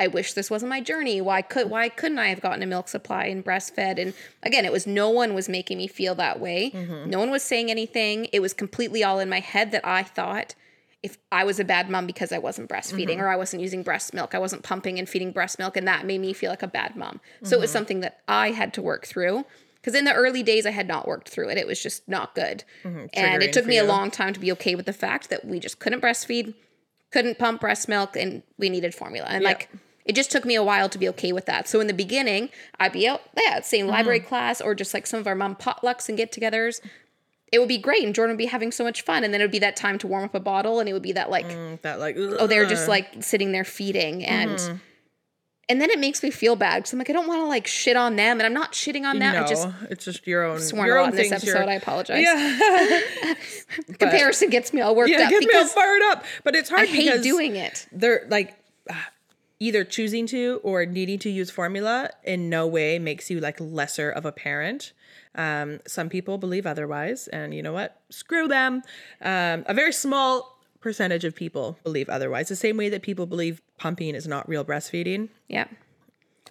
I wish this wasn't my journey. Why could why couldn't I have gotten a milk supply and breastfed? And again, it was no one was making me feel that way. Mm-hmm. No one was saying anything. It was completely all in my head that I thought if I was a bad mom because I wasn't breastfeeding mm-hmm. or I wasn't using breast milk, I wasn't pumping and feeding breast milk, and that made me feel like a bad mom. So it was something that I had to work through. Because in the early days, I had not worked through it. It was just not good. And it took me a long time to be okay with the fact that we just couldn't breastfeed, couldn't pump breast milk, and we needed formula. And like, it just took me a while to be okay with that. So in the beginning, I'd be out, yeah, same Mm-hmm. library class or just like some of our mom potlucks and get togethers. It would be great. And Jordan would be having so much fun. And then it would be that time to warm up a bottle. And it would be that like, That like oh, they're just like sitting there feeding. And Mm-hmm. And then it makes me feel bad because I'm like, I don't want to like shit on them. And I'm not shitting on them. no, I just it's just your own sworn your a own lot in this things, episode. I apologize. Yeah, Comparison gets me all worked yeah, up get me all fired up. But it's hard I hate doing it. they're like either choosing to or needing to use formula in no way makes you like lesser of a parent. Um, some people believe otherwise, and you know what? Screw them. Um, a very small percentage of people believe otherwise. The same way that people believe pumping is not real breastfeeding. Yeah.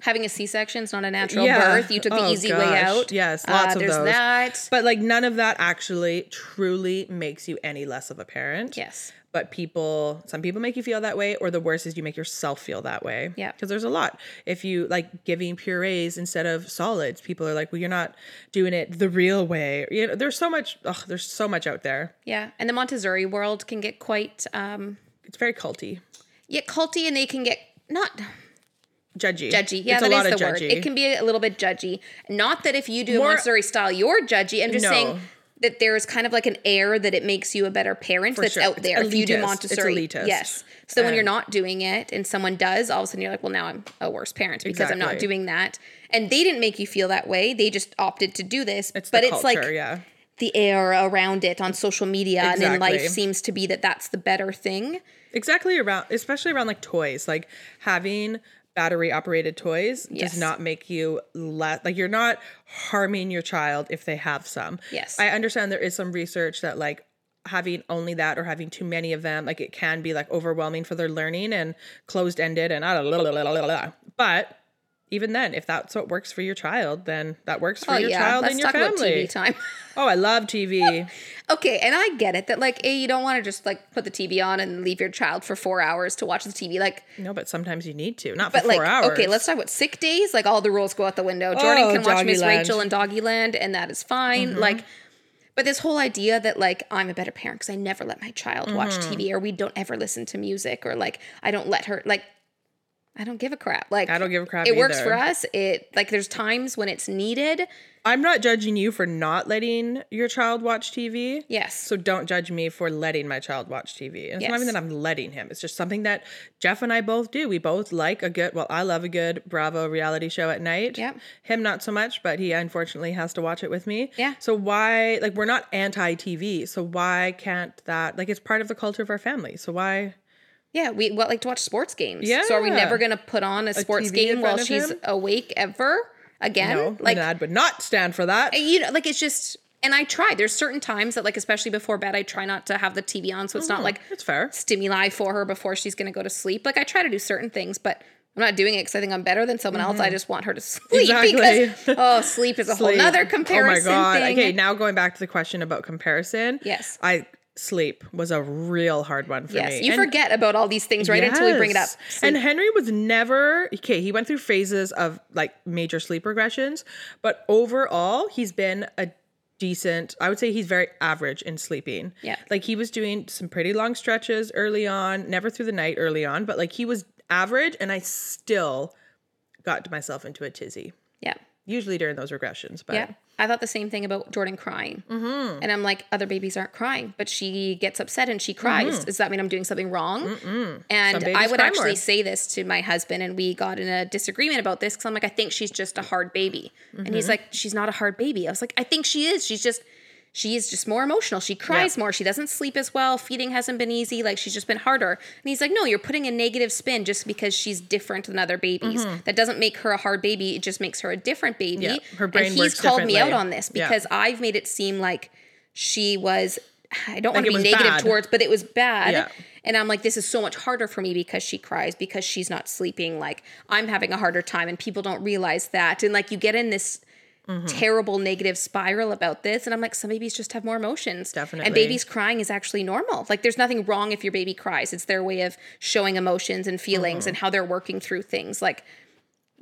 Having a C-section is not a natural Yeah. birth. You took the Oh, easy way out. Yes, Uh, lots of there's those. that. But like none of that actually truly makes you any less of a parent. Yes. But people, some people make you feel that way, or the worst is you make yourself feel that way. Yeah. Because there's a lot. If you like giving purees instead of solids, people are like, well, you're not doing it the real way. You know, there's so much, ugh, there's so much out there. Yeah. And the Montessori world can get quite um It's very culty, yeah, culty and they can get not judgy. judgy. Yeah, it's that a is lot of the word. It can be a little bit judgy. Not that if you do More- a Montessori style, you're judgy. I'm just No. saying that there's kind of like an air that it makes you a better parent that's sure. out there if you do Montessori. Yes. So when you're um, not doing it and someone does, all of a sudden you're like, well, now I'm a worse parent because I'm not doing that. And they didn't make you feel that way. They just opted to do this. it's but it's culture, like yeah. the air around it on social media and in life seems to be that that's the better thing. Exactly around, especially around like toys, like having battery operated toys Yes. does not make you less like you're not harming your child if they have some. Yes. I understand there is some research that like having only that or having too many of them, like it can be like overwhelming for their learning and closed ended and I blah, blah, blah, blah, blah. but even then, if that's what works for your child, then that works for Oh your yeah, child let's and your talk about family. TV time. Oh, I love TV. Okay, and I get it that like, a you don't want to just like put the TV on and leave your child for four hours to watch the TV. Like, no, but sometimes you need to, not for but four like, hours. okay, let's talk about sick days. Like, all the rules go out the window. Jordan Oh, can watch Miss Rachel and Doggyland, and that is fine. Mm-hmm. Like, but this whole idea that like I'm a better parent because I never let my child watch Mm-hmm. TV, or we don't ever listen to music, or like I don't let her like. I don't give a crap. Like I don't give a crap It works for us. It like there's times when it's needed. I'm not judging you for not letting your child watch TV. Yes. So don't judge me for letting my child watch TV. And it's not even that I'm letting him. It's just something that Jeff and I both do. We both like a good, well, I love a good Bravo reality show at night. Yep. Him not so much, but he unfortunately has to watch it with me. Yeah. So why, like, we're not anti TV. So why can't that, like, it's part of the culture of our family. So why? Yeah, we what like to watch sports games. Yeah. So are we never gonna put on a sports TV game while she's him? awake ever again? No, like dad would not stand for that. you know, like it's just and I try. There's certain times that like especially before bed, I try not to have the TV on, so it's not like It's fair. stimuli for her before she's gonna go to sleep. Like I try to do certain things, but I'm not doing it because I think I'm better than someone else. I just want her to sleep Mm-hmm. Exactly. because oh, sleep is a whole other comparison Oh my god. thing. Okay, now going back to the question about comparison. Yes. I sleep was a real hard one for yes, me. you And- forget about all these things right until we bring it up. Yes. And Henry was never okay. He went through phases of like major sleep regressions, but overall, he's been a decent. I would say he's very average in sleeping. Yeah. like he was doing some pretty long stretches early on, never through the night early on, but like he was average, and I still got myself into a tizzy. yeah. Usually during those regressions, but Yeah. I thought the same thing about Jordan crying. Mm-hmm. And I'm like, other babies aren't crying, but she gets upset and she cries. Does that mean I'm doing something wrong? And Mm-hmm. Some I would actually more. say this to my husband, and we got in a disagreement about this because I'm like, I think she's just a hard baby. And Mm-hmm. he's like, she's not a hard baby. I was like, I think she is. She's just. She is just more emotional. She cries more. She doesn't sleep as well. Feeding hasn't been easy. Like she's just been harder. And he's like, No, you're putting a negative spin just because she's different than other babies. That doesn't make her a hard baby. It just makes her a different baby. Mm-hmm. Yeah, her brain and he's works called me out on this Yeah. because I've made it seem like she was I don't want to be negative bad. towards, but it was bad. Yeah. And I'm like, this is so much harder for me because she cries, because she's not sleeping. Like, I'm having a harder time, and people don't realize that. And like, you get in this Mm-hmm. terrible negative spiral about this. And I'm like, some babies just have more emotions. Definitely. And babies crying is actually normal. Like, there's nothing wrong if your baby cries. It's their way of showing emotions and feelings Mm-hmm. and how they're working through things. Like,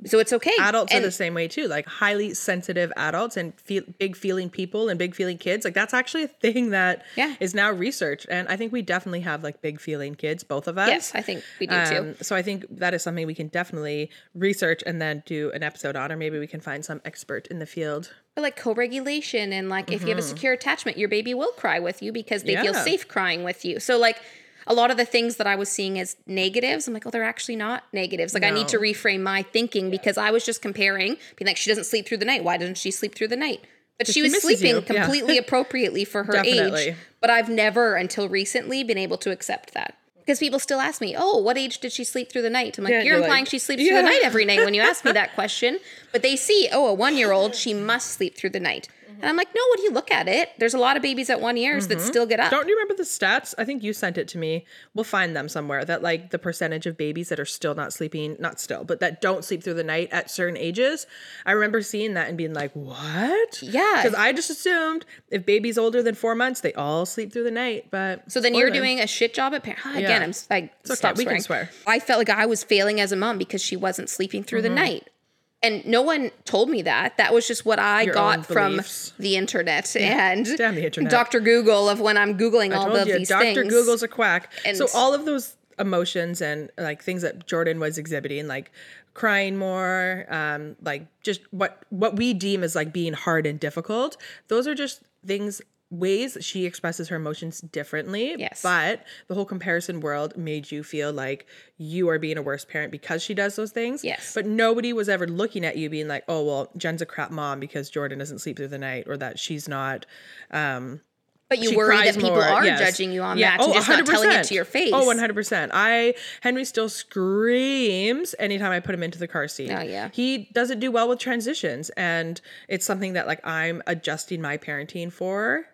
so it's okay. adults and are the same way too like highly sensitive adults and feel, big feeling people and big feeling kids like that's actually a thing that is Yeah. now researched and i think we definitely have like big feeling kids both of us Yes, I think we do too. Um, so i think that is something we can definitely research and then do an episode on or maybe we can find some expert in the field But like co-regulation and like if you have a secure attachment, your baby will cry with you because they feel Mm-hmm. Safe crying with you. So like a lot of the things that I was seeing as negatives, I'm like, oh, they're actually not negatives. Like I need to reframe my thinking because I was just comparing, being like, she doesn't sleep through the night. Why doesn't she sleep through the night? But she was sleeping you. Yeah. completely appropriately for her age. But I've never until recently been able to accept that. Because people still ask me, oh, what age did she sleep through the night? I'm like, Yeah, you're you're implying like, she sleeps through the night every night when you ask me that question. But they see, oh, a one year old, she must sleep through the night. And I'm like, no, when you look at it, there's a lot of babies at one years that still get up. don't you remember the stats i think you sent it to me we'll find them somewhere that like the percentage of babies that are still not sleeping not still but that don't sleep through the night at certain ages i remember seeing that and being like what Yeah. because i just assumed if baby's older than four months they all sleep through the night but So then spoiler. you're doing a shit job at parent. Again, Yeah. I'm like, okay, stop we can swearing. swear. I felt like I was failing as a mom because she wasn't sleeping through Mm-hmm. the night. And no one told me that. That was just what I Your got from the internet and the internet. Dr. Google of when I'm Googling all of you, these Dr. things. Google's a quack. And- so all of those emotions and like things that Jordan was exhibiting, like crying more, um, like just what what we deem as like being hard and difficult, those are just things ways she expresses her emotions differently. Yes. But the whole comparison world made you feel like you are being a worse parent because she does those things. Yes. But nobody was ever looking at you being like, oh well, Jen's a crap mom because Jordan doesn't sleep through the night or that she's not Um, But you worry that people more, are yes. judging you on Yeah. that and just not telling it to your face. Oh, 100%. I Henry still screams anytime I put him into the car seat. Oh, yeah. He doesn't do well with transitions and it's something that like I'm adjusting my parenting for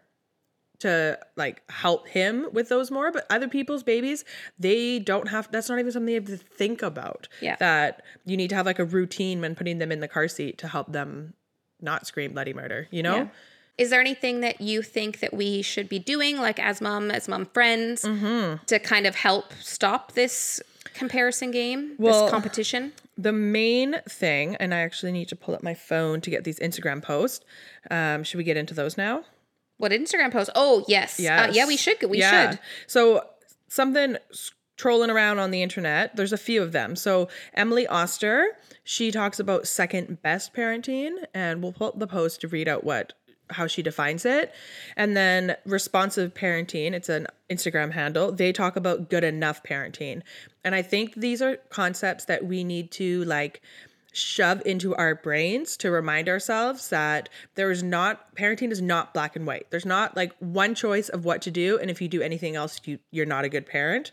to like help him with those more but other people's babies they don't have that's not even something they have to think about Yeah. that you need to have like a routine when putting them in the car seat to help them not scream bloody murder you know Yeah. Is there anything that you think that we should be doing, like as mom, as mom friends, Mm-hmm. to kind of help stop this comparison game, Well- this competition? the main thing, and I actually need to pull up my phone to get these Instagram posts. Um, should we get into those now? What Instagram post? Oh yes, Uh, yeah, we should. We should. So something trolling around on the internet. There's a few of them. So Emily Oster, she talks about second best parenting, and we'll pull up the post to read out what how she defines it. And then responsive parenting, it's an Instagram handle. They talk about good enough parenting. And I think these are concepts that we need to like shove into our brains to remind ourselves that there is not parenting is not black and white. There's not like one choice of what to do and if you do anything else you you're not a good parent.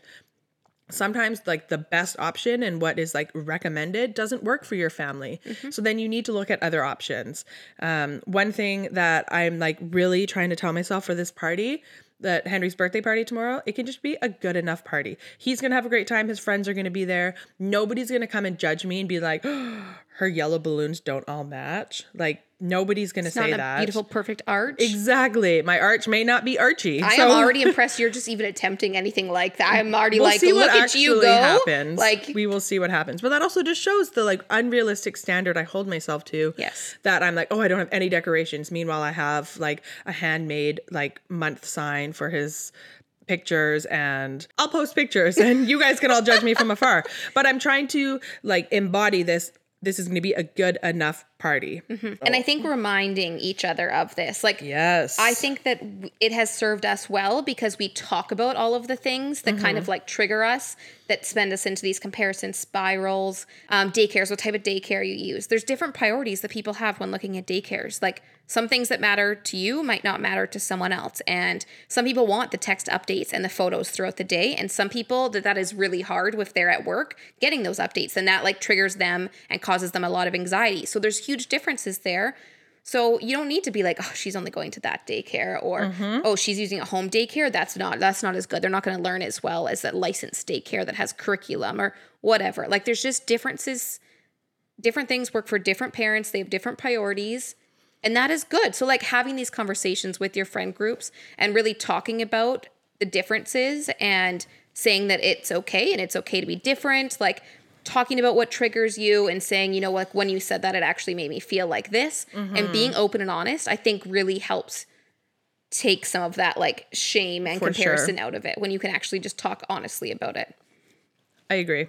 Sometimes like the best option and what is like recommended doesn't work for your family. So then you need to look at other options. Um, one thing that I'm like really trying to tell myself for this party that Henry's birthday party tomorrow, it can just be a good enough party. He's gonna have a great time. His friends are gonna be there. Nobody's gonna come and judge me and be like, her yellow balloons don't all match. Like nobody's gonna It's not say a that. beautiful, perfect arch. Exactly. My arch may not be archy. I so- am already impressed. You're just even attempting anything like that. I'm already we'll like, see look what at you actually go. happens. Like, we will see what happens. But that also just shows the like unrealistic standard I hold myself to. Yes. That I'm like, oh, I don't have any decorations. Meanwhile, I have like a handmade like month sign for his pictures and I'll post pictures and you guys can all judge me from afar. But I'm trying to like embody this. This is going to be a good enough party. and I think reminding each other of this, like, Yes. I think that it has served us well because we talk about all of the things that kind of Mm-hmm. like trigger us, that send us into these comparison spirals. Um, daycares, what type of daycare you use. There's different priorities that people have when looking at daycares. Like some things that matter to you might not matter to someone else. And some people want the text updates and the photos throughout the day. And some people that that is really hard if they're at work getting those updates. And that like triggers them and causes them a lot of anxiety. So there's huge differences there So you don't need to be like, oh, she's only going to that daycare, or Mm-hmm. oh, she's using a home daycare. That's not that's not as good. They're not going to learn as well as that licensed daycare that has curriculum or whatever. Like there's just differences. Different things work for different parents. They have different priorities, and that is good. So like having these conversations with your friend groups and really talking about the differences and saying that it's okay and it's okay to be different. Like talking about what triggers you and saying, you know, like when you said that, it actually made me feel like this. Mm-hmm. And being open and honest, I think really helps take some of that like shame and For comparison sure. out of it when you can actually just talk honestly about it. I agree.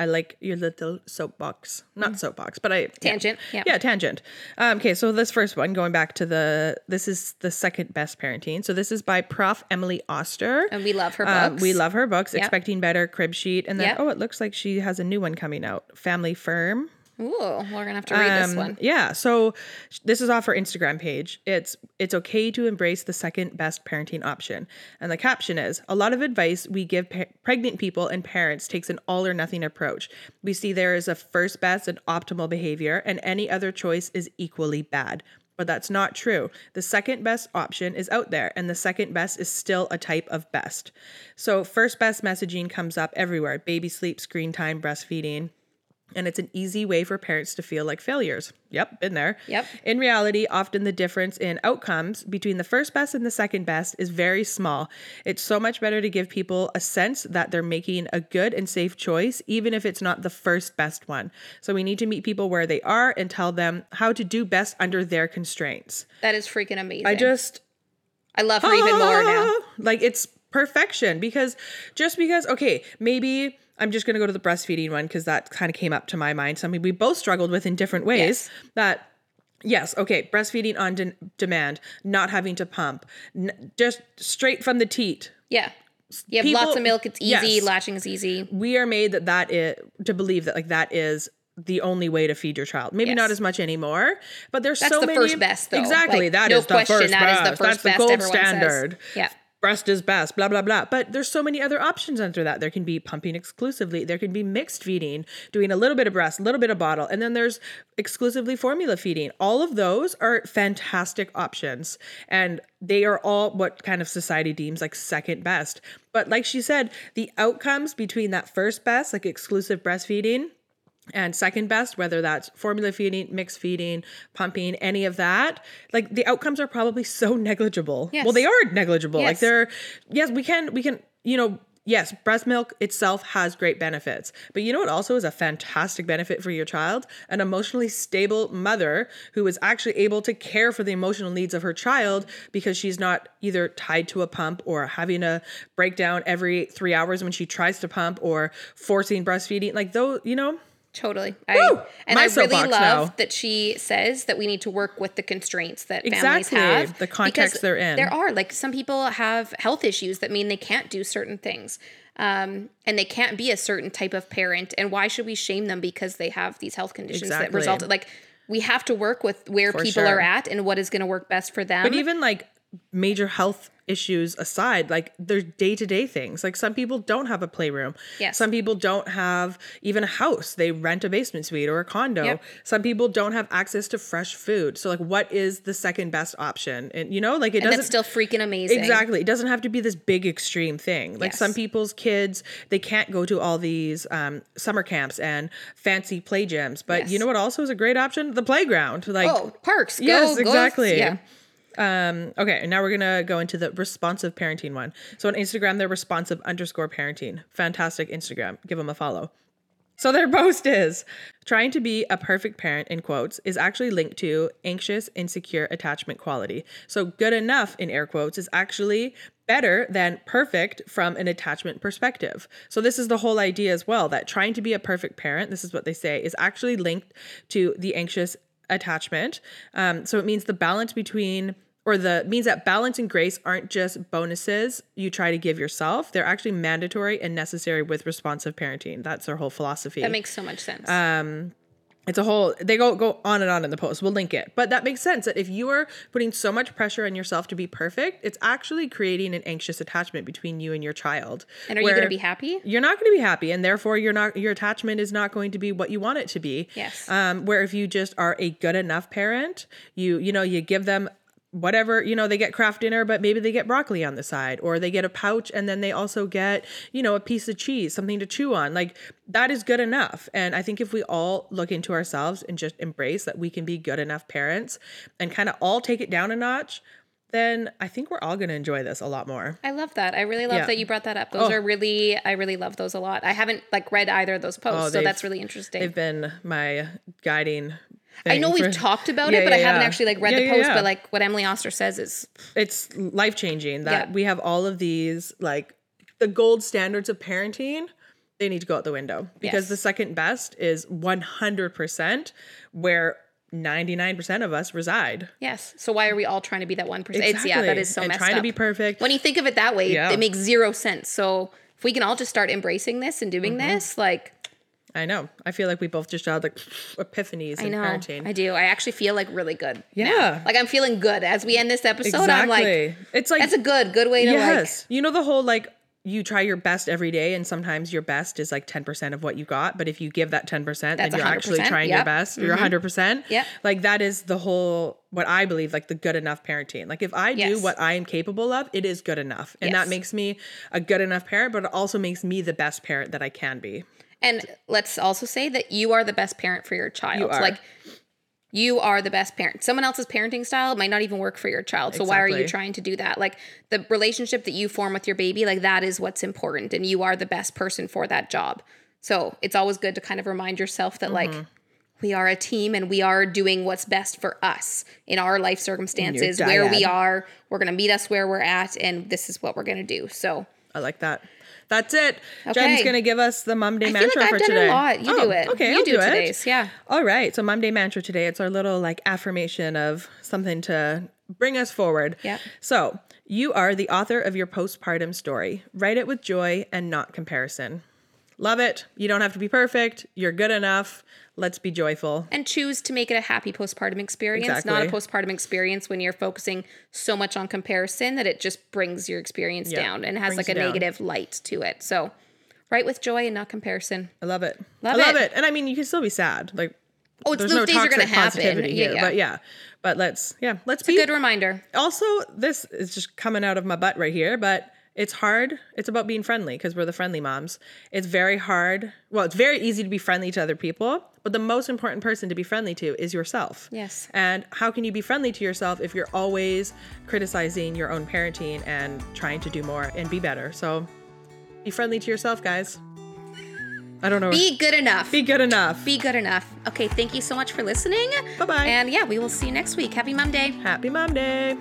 I like your little soapbox. Not soapbox, but I Tangent, Yeah, yeah. yeah tangent. Um, okay, so this first one, going back to the this is the second best parenting. So this is by Prof. Emily Oster. And we love her Um, books. we love her books. Yep. Expecting Better, Crib Sheet, and then Yep. oh, it looks like she has a new one coming out, Family Firm. Ooh, we're gonna have to read this Um, one. Yeah. So sh- this is off her Instagram page. It's it's okay to embrace the second best parenting option. And the caption is a lot of advice we give pa- pregnant people and parents takes an all or nothing approach. We see there is a first best and optimal behavior and any other choice is equally bad. But that's not true. The second best option is out there, and the second best is still a type of best. So, first best messaging comes up everywhere baby sleep, screen time, breastfeeding and it's an easy way for parents to feel like failures. Yep, been there. Yep. In reality, often the difference in outcomes between the first best and the second best is very small. It's so much better to give people a sense that they're making a good and safe choice, even if it's not the first best one. So we need to meet people where they are and tell them how to do best under their constraints. That is freaking amazing. I just I love her even more now. like it's perfection because just because okay, maybe I'm just gonna go to the breastfeeding one because that kind of came up to my mind. Something we both struggled with in different ways. Yes. That yes, okay, breastfeeding on de- demand, not having to pump, n- just straight from the teat. Yeah. You have People- lots of milk. It's easy. Yes. Latching is easy. We are made that that is to believe that like that is the only way to feed your child. Maybe Yes. not as much anymore, but there's That's so the many first best, though. Exactly, Like, that is no the question, first that is best. the first That's the gold everyone says. standard. Yeah. Breast is best, blah, blah, blah. But there's so many other options under that. There can be pumping exclusively, there can be mixed feeding, doing a little bit of breast, a little bit of bottle, and then there's exclusively formula feeding. All of those are fantastic options. And they are all what kind of society deems like second best. But like she said, the outcomes between that first best, like exclusive breastfeeding, and second best, whether that's formula feeding, mixed feeding, pumping, any of that, like the outcomes are probably so negligible. Yes. Well, they are negligible. Like Yes. they're, yes, we can, we can, you know, yes, breast milk itself has great benefits. But you know what also is a fantastic benefit for your child? An emotionally stable mother who is actually able to care for the emotional needs of her child because she's not either tied to a pump or having a breakdown every three hours when she tries to pump or forcing breastfeeding. Like though, you know, Totally. Woo! I, and My I really love now. that she says that we need to work with the constraints that families Exactly. have. The context they're in. There are. Like some people have health issues that mean they can't do certain things. Um, and they can't be a certain type of parent. And why should we shame them because they have these health conditions that Exactly. result like we have to work with where people sure. are at and what is going to work best for them. But even like major health issues aside, like there's day to day things. Like some people don't have a playroom. Yes. Some people don't have even a house. They rent a basement suite or a condo. Yep. Some people don't have access to fresh food. So like what is the second best option? And you know, like it and doesn't still freaking amazing. Exactly. It doesn't have to be this big extreme thing. Like Yes. some people's kids, they can't go to all these um, summer camps and fancy play gyms. But you know what also is a great option? The playground. Like Oh, parks. Go, Yes, go- exactly. yeah. Um, okay, and now we're gonna go into the responsive parenting one. So on Instagram, they're responsive underscore parenting. Fantastic Instagram. Give them a follow. So their post is trying to be a perfect parent in quotes is actually linked to anxious, insecure attachment quality. So good enough in air quotes is actually better than perfect from an attachment perspective. So this is the whole idea as well that trying to be a perfect parent, this is what they say, is actually linked to the anxious attachment. Um, so it means the balance between or the means that balance and grace aren't just bonuses you try to give yourself. They're actually mandatory and necessary with responsive parenting. That's their whole philosophy. That makes so much sense. Uh, it's a whole they go go on and on in the post we'll link it but that makes sense that if you are putting so much pressure on yourself to be perfect it's actually creating an anxious attachment between you and your child And are you going to be happy? you're not going to be happy and therefore you're not your attachment is not going to be what you want it to be Yes. um where if you just are a good enough parent you you know you give them whatever you know they get Kraft Dinner but maybe they get broccoli on the side or they get a pouch and then they also get you know a piece of cheese something to chew on like that is good enough and i think if we all look into ourselves and just embrace that we can be good enough parents and kind of all take it down a notch then i think we're all going to enjoy this a lot more I love that. I really love Yeah. that you brought that up. Those Oh. are really, I really love those a lot. I haven't like read either of those oh, posts, so that's really interesting. they've been my guiding I know we've for- talked about Yeah, it, but yeah, I haven't yeah. actually like read the post. But like what Emily Oster says is it's life changing that we have all of these like the gold standards of parenting they need to go out the window because Yes. the second best is 100% where 99% of us reside yes. So why are we all trying to be that one percent? It's yeah, that is so and messed trying up. to be perfect when you think of it that way, it makes zero sense. So if we can all just start embracing this and doing Mm-hmm. this, like i know i feel like we both just had like epiphanies I in know parenting I do. I actually feel like really good. now. Yeah. like I'm feeling good as we end this episode. I'm like, exactly it's like that's a good, good way to like. yes you know the whole like you try your best every day and sometimes your best is like 10% of what you got but if you give that 10% then you're actually 100%, trying yep. your best you're 100% mm-hmm. Yep. like that is the whole what i believe like the good enough parenting like if i do what i am capable of it is good enough and Yes. that makes me a good enough parent but it also makes me the best parent that i can be And let's also say that you are the best parent for your child. You. Like you are the best parent. Someone else's parenting style might not even work for your child. So why are you trying to do that? Like the relationship that you form with your baby, like that is what's important and you are the best person for that job. So it's always good to kind of remind yourself that like Mm-hmm. we are a team and we are doing what's best for us in our life circumstances where we are. We're going to meet us where we're at and this is what we're going to do. So i like that that's it Okay. jen's gonna give us the mom day I mantra like for done today it a lot. You Oh, do it. okay you I'll do, do it. today's. Yeah. All right. So Mom Day mantra today. It's our little like affirmation of something to bring us forward. Yeah. So you are the author of your postpartum story. Write it with joy and not comparison. Love it. You don't have to be perfect. You're good enough. Let's be joyful. and choose to make it a happy postpartum experience, not a postpartum experience when you're focusing so much on comparison that it just brings your experience down and has brings like a down. negative light to it. So, write with joy and not comparison. I love it. Love I love it. it. And I mean, you can still be sad. Like, Oh, it's there's those no days are going to toxic happen. positivity Yeah, here. yeah. But yeah, but let's yeah, let's be a Good reminder. also this is just coming out of my butt right here but it's hard it's about being friendly because we're the friendly moms it's very hard well it's very easy to be friendly to other people but the most important person to be friendly to is yourself Yes. and how can you be friendly to yourself if you're always criticizing your own parenting and trying to do more and be better so be friendly to yourself guys i don't know Be good enough. be good enough Be good enough. Okay, thank you so much for listening. Bye-bye. And yeah, we will see you next week. Happy Mom Day. happy mom day